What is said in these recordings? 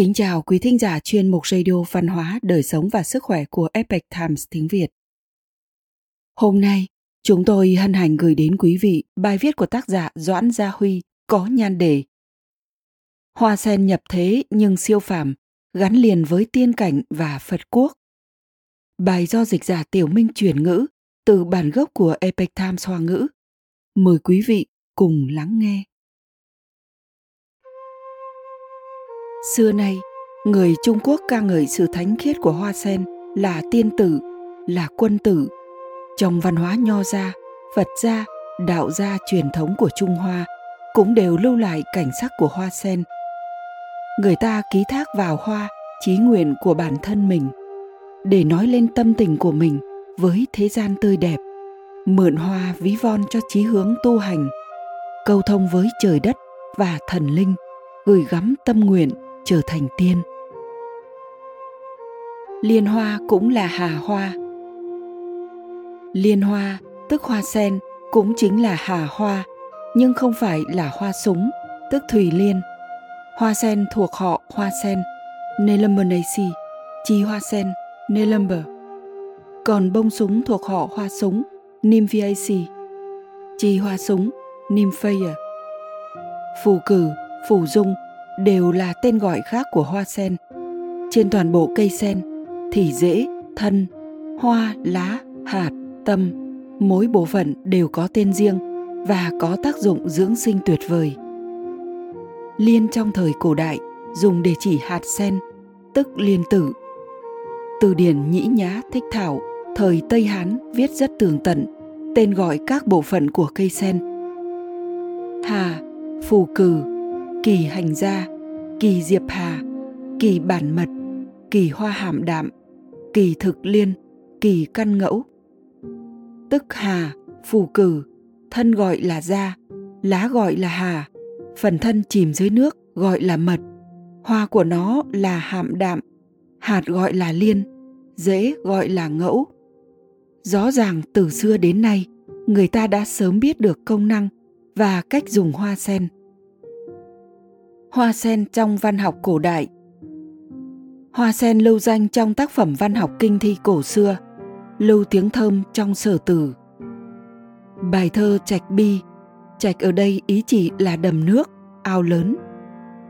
Kính chào quý thính giả chuyên mục radio văn hóa, đời sống và sức khỏe của Epic Times tiếng Việt. Hôm nay, chúng tôi hân hạnh gửi đến quý vị bài viết của tác giả Doãn Gia Huy có nhan đề Hoa sen nhập thế nhưng siêu phàm, gắn liền với tiên cảnh và Phật quốc. Bài do dịch giả Tiểu Minh chuyển ngữ từ bản gốc của Epic Times Hoa ngữ. Mời quý vị cùng lắng nghe. Xưa nay, người Trung Quốc ca ngợi sự thánh khiết của hoa sen là tiên tử, là quân tử. Trong văn hóa nho gia, Phật gia, đạo gia truyền thống của Trung Hoa cũng đều lưu lại cảnh sắc của hoa sen. Người ta ký thác vào hoa chí nguyện của bản thân mình để nói lên tâm tình của mình với thế gian tươi đẹp mượn hoa ví von cho chí hướng tu hành câu thông với trời đất và thần linh gửi gắm tâm nguyện trở thành tiên. Liên hoa cũng là hà hoa. Liên hoa, tức hoa sen, cũng chính là hà hoa, nhưng không phải là hoa súng, tức thủy liên. Hoa sen thuộc họ hoa sen Nelumbonaceae chi hoa sen Nelumber còn bông súng thuộc họ hoa súng Nymphaceae chi hoa súng Nymphaea phù cử, phù dung đều là tên gọi khác của hoa sen. Trên toàn bộ cây sen thì rễ, thân, hoa, lá, hạt, tâm, mỗi bộ phận đều có tên riêng và có tác dụng dưỡng sinh tuyệt vời. Liên trong thời cổ đại dùng để chỉ hạt sen, tức liên tử. Từ điển Nhĩ Nhá Thích Thảo thời Tây Hán viết rất tường tận tên gọi các bộ phận của cây sen. Hà, phù cử, kỳ hành gia, kỳ diệp hà, kỳ bản mật, kỳ hoa hàm đạm, kỳ thực liên, kỳ căn ngẫu. Tức hà, phù cử, thân gọi là da, lá gọi là hà, phần thân chìm dưới nước gọi là mật, hoa của nó là hàm đạm, hạt gọi là liên, rễ gọi là ngẫu. Rõ ràng từ xưa đến nay, người ta đã sớm biết được công năng và cách dùng hoa sen Hoa sen trong văn học cổ đại Hoa sen lưu danh trong tác phẩm văn học kinh thi cổ xưa, lưu tiếng thơm trong sở tử. Bài thơ Trạch Bi, Trạch ở đây ý chỉ là đầm nước, ao lớn.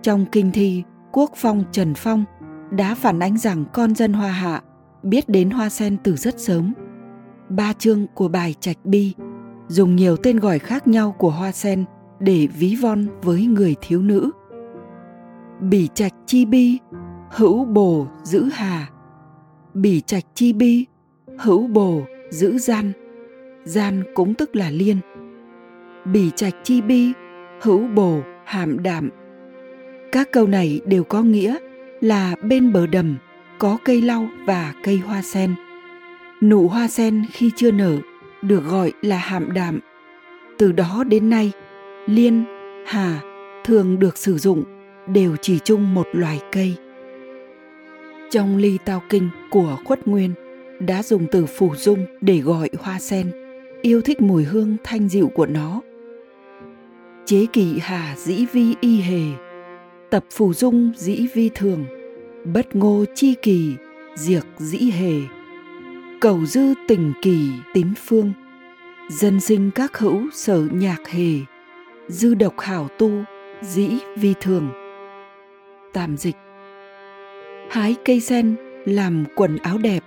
Trong kinh thi, Quốc Phong Trần Phong đã phản ánh rằng con dân Hoa Hạ biết đến hoa sen từ rất sớm. Ba chương của bài Trạch Bi dùng nhiều tên gọi khác nhau của hoa sen để ví von với người thiếu nữ bỉ trạch chi bi, hữu bồ giữ hà. Bỉ trạch chi bi, hữu bồ giữ gian. Gian cũng tức là liên. Bỉ trạch chi bi, hữu bồ hàm đạm. Các câu này đều có nghĩa là bên bờ đầm có cây lau và cây hoa sen. Nụ hoa sen khi chưa nở được gọi là hàm đạm. Từ đó đến nay, liên, hà thường được sử dụng đều chỉ chung một loài cây. Trong ly tao kinh của khuất nguyên đã dùng từ phủ dung để gọi hoa sen, yêu thích mùi hương thanh dịu của nó. Chế kỳ hà dĩ vi y hề, tập phù dung dĩ vi thường, bất ngô chi kỳ, diệt dĩ hề. Cầu dư tình kỳ tín phương, dân sinh các hữu sở nhạc hề, dư độc hảo tu dĩ vi thường tạm dịch. Hái cây sen, làm quần áo đẹp,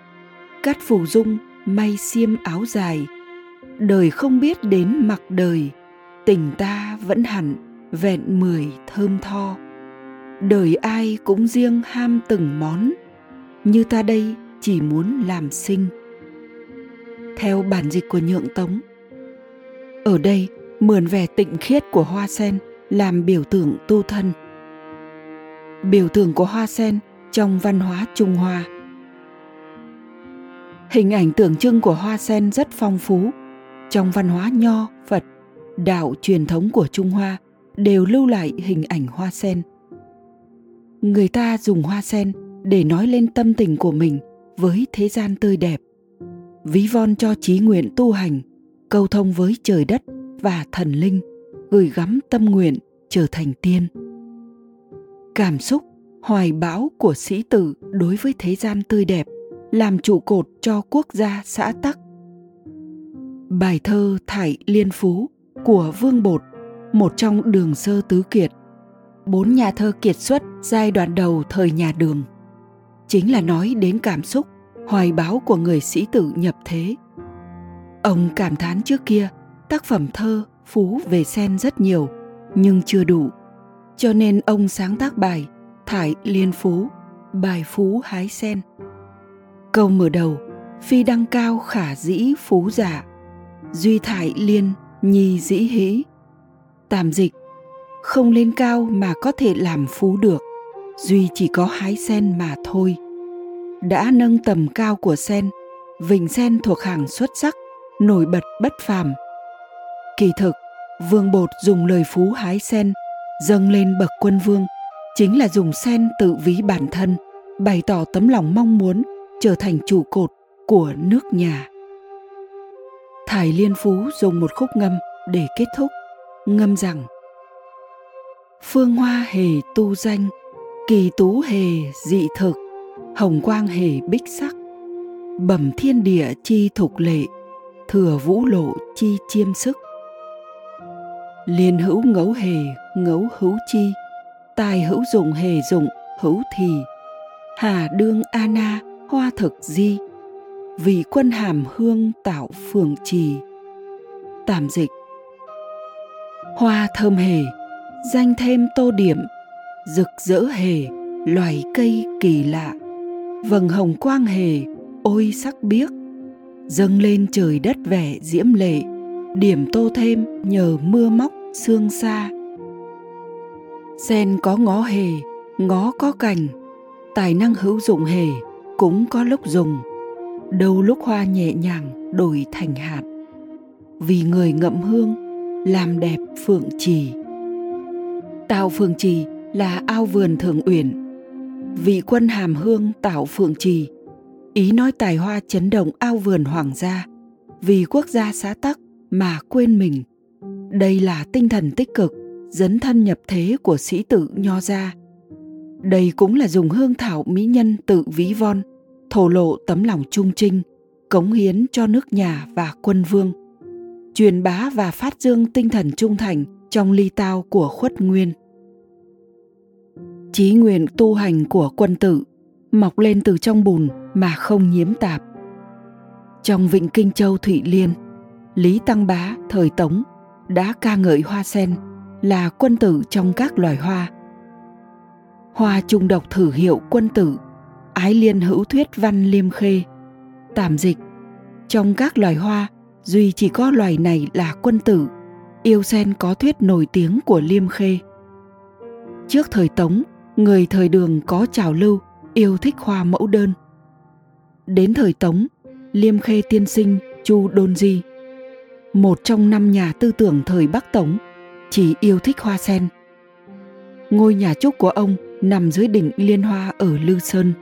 cắt phù dung, may xiêm áo dài. Đời không biết đến mặc đời, tình ta vẫn hẳn, vẹn mười thơm tho. Đời ai cũng riêng ham từng món, như ta đây chỉ muốn làm sinh. Theo bản dịch của nhượng tống, ở đây mượn vẻ tịnh khiết của hoa sen làm biểu tượng tu thân biểu tượng của hoa sen trong văn hóa Trung Hoa. Hình ảnh tượng trưng của hoa sen rất phong phú. Trong văn hóa Nho, Phật, đạo truyền thống của Trung Hoa đều lưu lại hình ảnh hoa sen. Người ta dùng hoa sen để nói lên tâm tình của mình với thế gian tươi đẹp, ví von cho trí nguyện tu hành, câu thông với trời đất và thần linh, gửi gắm tâm nguyện trở thành tiên cảm xúc, hoài bão của sĩ tử đối với thế gian tươi đẹp, làm trụ cột cho quốc gia xã tắc. Bài thơ thải liên phú của vương bột, một trong đường sơ tứ kiệt. Bốn nhà thơ kiệt xuất giai đoạn đầu thời nhà đường. Chính là nói đến cảm xúc, hoài bão của người sĩ tử nhập thế. Ông cảm thán trước kia, tác phẩm thơ phú về sen rất nhiều, nhưng chưa đủ cho nên ông sáng tác bài thải liên phú, bài phú hái sen. Câu mở đầu, phi đăng cao khả dĩ phú giả duy thải liên nhi dĩ hĩ. Tạm dịch, không lên cao mà có thể làm phú được, duy chỉ có hái sen mà thôi. Đã nâng tầm cao của sen, vịnh sen thuộc hàng xuất sắc, nổi bật bất phàm. Kỳ thực, vương bột dùng lời phú hái sen dâng lên bậc quân vương, chính là dùng sen tự ví bản thân, bày tỏ tấm lòng mong muốn trở thành trụ cột của nước nhà. Thải liên phú dùng một khúc ngâm để kết thúc. Ngâm rằng, phương hoa hề tu danh, kỳ tú hề dị thực, hồng quang hề bích sắc, bẩm thiên địa chi thục lệ, thừa vũ lộ chi chiêm sức liên hữu ngẫu hề ngẫu hữu chi. Tài hữu dụng, hề dụng, hữu thì. Hà đương ana, hoa thực di. Vì quân hàm hương tạo phường trì. Tạm dịch. Hoa thơm hề, danh thêm tô điểm. Rực rỡ hề, loài cây kỳ lạ. Vầng hồng quang hề, ôi sắc biếc. Dâng lên trời đất vẻ diễm lệ điểm tô thêm nhờ mưa móc xương xa. Sen có ngó hề ngó có cành, tài năng hữu dụng hề cũng có lúc dùng, đâu lúc hoa nhẹ nhàng đổi thành hạt. Vì người ngậm hương, làm đẹp phượng trì. Tạo phượng trì là ao vườn thường uyển. Vị quân hàm hương tạo phượng trì, ý nói tài hoa chấn động ao vườn hoàng gia. Vì quốc gia xã tắc mà quên mình. Đây là tinh thần tích cực, dấn thân nhập thế của sĩ tử nho gia. Đây cũng là dùng hương thảo mỹ nhân tự ví von, thổ lộ tấm lòng trung trinh, cống hiến cho nước nhà và quân vương. Truyền bá và phát dương tinh thần trung thành trong ly tao của khuất nguyên. Chí nguyện tu hành của quân tử, mọc lên từ trong bùn mà không nhiễm tạp. Trong vịnh kinh châu thụy liên lý tăng bá, thời tống, đã ca ngợi hoa sen là quân tử trong các loài hoa. Hoa trung độc thử hiệu quân tử, ái liên hữu thuyết văn liêm khê, tạm dịch. Trong các loài hoa, duy chỉ có loài này là quân tử, yêu sen có thuyết nổi tiếng của liêm khê. Trước thời tống, người thời đường có trào lưu, yêu thích hoa mẫu đơn. Đến thời tống, liêm khê tiên sinh chu đôn di một trong năm nhà tư tưởng thời bắc tống, chỉ yêu thích hoa sen. Ngôi nhà trúc của ông nằm dưới đỉnh liên hoa ở lư sơn.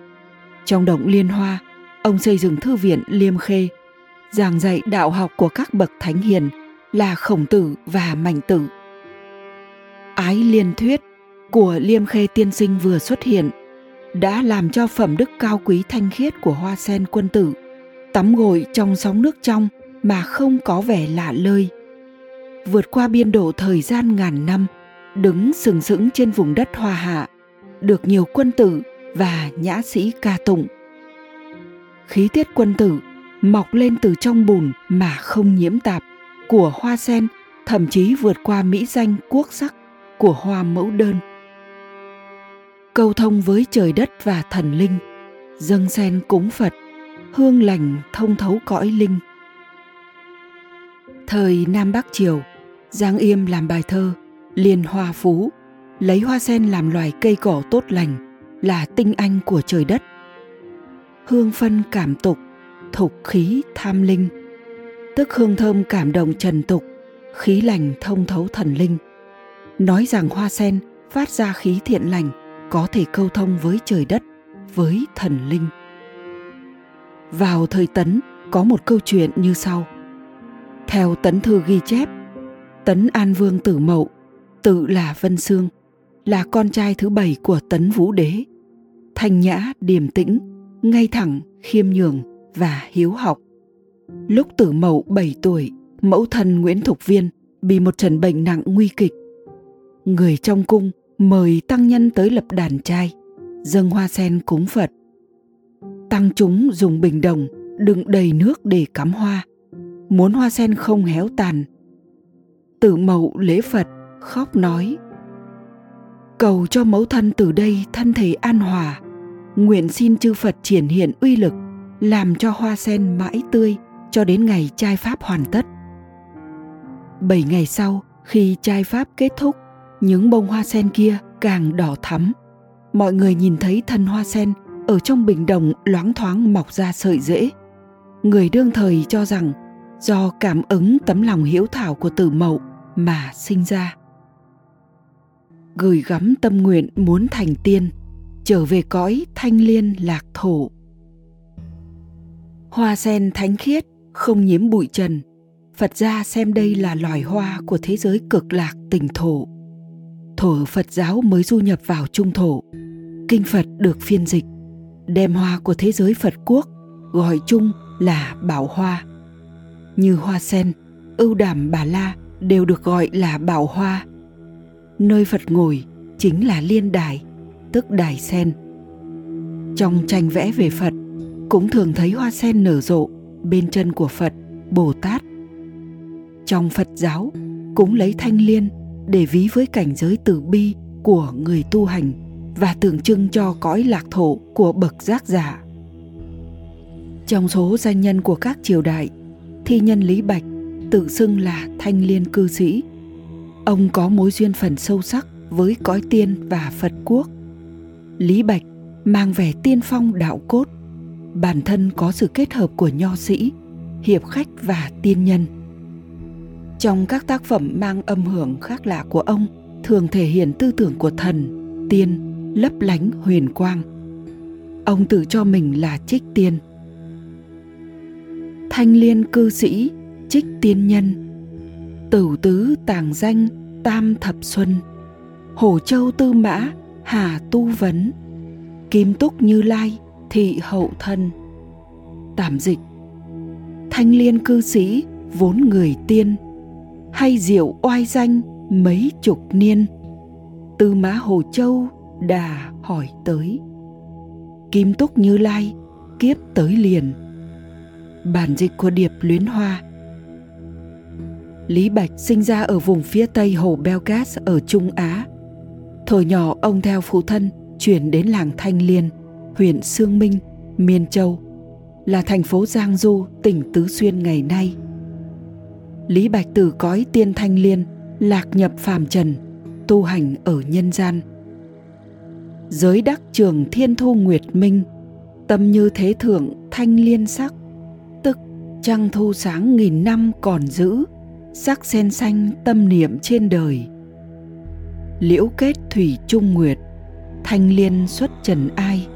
Trong động liên hoa, ông xây dựng thư viện liêm khê, giảng dạy đạo học của các bậc thánh hiền là khổng tử và mạnh tử. Ái liên thuyết của liêm khê tiên sinh vừa xuất hiện đã làm cho phẩm đức cao quý thanh khiết của hoa sen quân tử tắm gội trong sóng nước trong mà không có vẻ lạ lơi. Vượt qua biên độ thời gian ngàn năm, đứng sừng sững trên vùng đất hoa hạ, được nhiều quân tử và nhã sĩ ca tụng. Khí tiết quân tử mọc lên từ trong bùn mà không nhiễm tạp, của hoa sen, thậm chí vượt qua mỹ danh quốc sắc của hoa mẫu đơn. Câu thông với trời đất và thần linh dâng sen cúng phật, hương lành thông thấu cõi linh thời nam bắc triều, giang yêm làm bài thơ, liên hoa phú, lấy hoa sen làm loài cây cỏ tốt lành, là tinh anh của trời đất. Hương phân cảm tục, thục khí tham linh. Tức hương thơm cảm động trần tục, khí lành thông thấu thần linh. Nói rằng hoa sen phát ra khí thiện lành, có thể câu thông với trời đất, với thần linh. Vào thời tấn, có một câu chuyện như sau theo tấn thư ghi chép. Tấn an vương tử mậu, tự là vân xương là con trai thứ bảy của tấn vũ đế. Thanh nhã, điềm tĩnh, ngay thẳng, khiêm nhường và hiếu học. Lúc tử mậu 7 tuổi, mẫu thân nguyễn thục viên bị một trận bệnh nặng nguy kịch. Người trong cung mời tăng nhân tới lập đàn trai, dâng hoa sen cúng phật. Tăng chúng dùng bình đồng đựng đầy nước để cắm hoa muốn hoa sen không héo tàn. Tử mậu lễ phật, khóc nói, cầu cho mẫu thân từ đây thân thể an hòa, nguyện xin chư phật triển hiện uy lực, làm cho hoa sen mãi tươi cho đến ngày trai pháp hoàn tất. Bảy ngày sau, khi trai pháp kết thúc, những bông hoa sen kia càng đỏ thắm. Mọi người nhìn thấy thân hoa sen ở trong bình đồng loáng thoáng mọc ra sợi rễ. Người đương thời cho rằng do cảm ứng tấm lòng hiếu thảo của tử mậu mà sinh ra. Gửi gắm tâm nguyện muốn thành tiên, trở về cõi thanh liên lạc thổ. Hoa sen thánh khiết, không nhiễm bụi trần. Phật gia xem đây là loài hoa của thế giới cực lạc tỉnh thổ. Thổ phật giáo mới du nhập vào trung thổ. Kinh phật được phiên dịch, đem hoa của thế giới phật quốc gọi chung là bảo hoa như hoa sen, ưu đàm bà la đều được gọi là bảo hoa. Nơi phật ngồi chính là liên đài, tức đài sen. Trong tranh vẽ về phật, cũng thường thấy hoa sen nở rộ bên chân của phật, bồ tát. Trong phật giáo, cũng lấy thanh liên để ví với cảnh giới từ bi của người tu hành và tượng trưng cho cõi lạc thổ của bậc giác giả. Trong số danh nhân của các triều đại thi nhân lý bạch, tự xưng là thanh liên cư sĩ. Ông có mối duyên phần sâu sắc với cõi tiên và phật quốc. Lý bạch mang vẻ tiên phong đạo cốt. Bản thân có sự kết hợp của nho sĩ, hiệp khách và tiên nhân. Trong các tác phẩm mang âm hưởng khác lạ của ông, thường thể hiện tư tưởng của thần, tiên, lấp lánh, huyền quang. Ông tự cho mình là trích tiên thanh liên cư sĩ, trích tiên nhân. Tử tứ tàng danh, tam thập xuân. Hổ châu tư mã, hà tu vấn. Kim túc như lai, thị hậu thân. Tạm dịch. Thanh liên cư sĩ, vốn người tiên. Hay diệu oai danh, mấy chục niên. Tư mã hồ châu đà hỏi tới. Kim túc như lai, kiếp tới liền bản dịch của điệp luyến hoa lý bạch sinh ra ở vùng phía tây hồ belgas ở trung á Thời nhỏ ông theo phụ thân chuyển đến làng Thanh Liên, huyện Sương Minh, Miên Châu, là thành phố Giang Du, tỉnh Tứ Xuyên ngày nay. Lý Bạch từ cõi tiên Thanh Liên lạc nhập phàm trần, tu hành ở nhân gian. Giới đắc trường Thiên Thu Nguyệt Minh, tâm như thế thượng thanh liên sắc, trăng thu sáng nghìn năm còn giữ, sắc sen xanh tâm niệm trên đời. Liễu kết thủy trung nguyệt thanh liên xuất trần ai.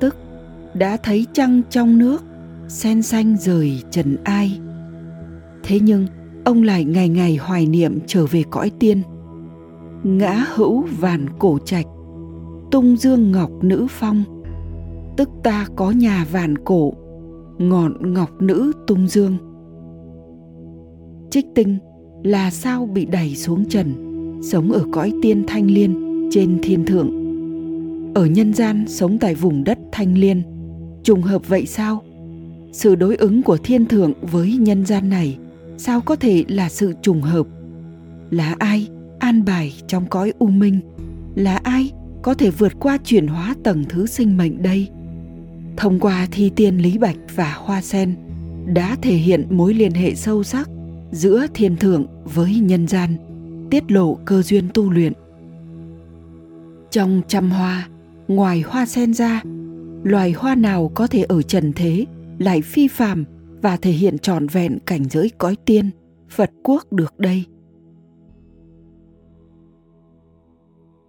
Tức đã thấy trăng trong nước sen xanh rời trần ai. Thế nhưng ông lại ngày ngày hoài niệm trở về cõi tiên. Ngã hữu vàn cổ trạch tung dương ngọc nữ phong. Tức ta có nhà vàn cổ ngọn ngọc nữ tung dương. Trích tinh là sao bị đẩy xuống trần, sống ở cõi tiên thanh liên trên thiên thượng. Ở nhân gian sống tại vùng đất thanh liên, trùng hợp vậy sao? Sự đối ứng của thiên thượng với nhân gian này, sao có thể là sự trùng hợp? Là ai an bài trong cõi u minh? Là ai có thể vượt qua chuyển hóa tầng thứ sinh mệnh đây? Thông qua thi tiên lý bạch và hoa sen, đã thể hiện mối liên hệ sâu sắc giữa thiên thượng với nhân gian, tiết lộ cơ duyên tu luyện. Trong trăm hoa, ngoài hoa sen ra, loài hoa nào có thể ở trần thế, lại phi phàm và thể hiện trọn vẹn cảnh giới cõi tiên, phật quốc được đây?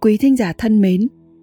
Quý thính giả thân mến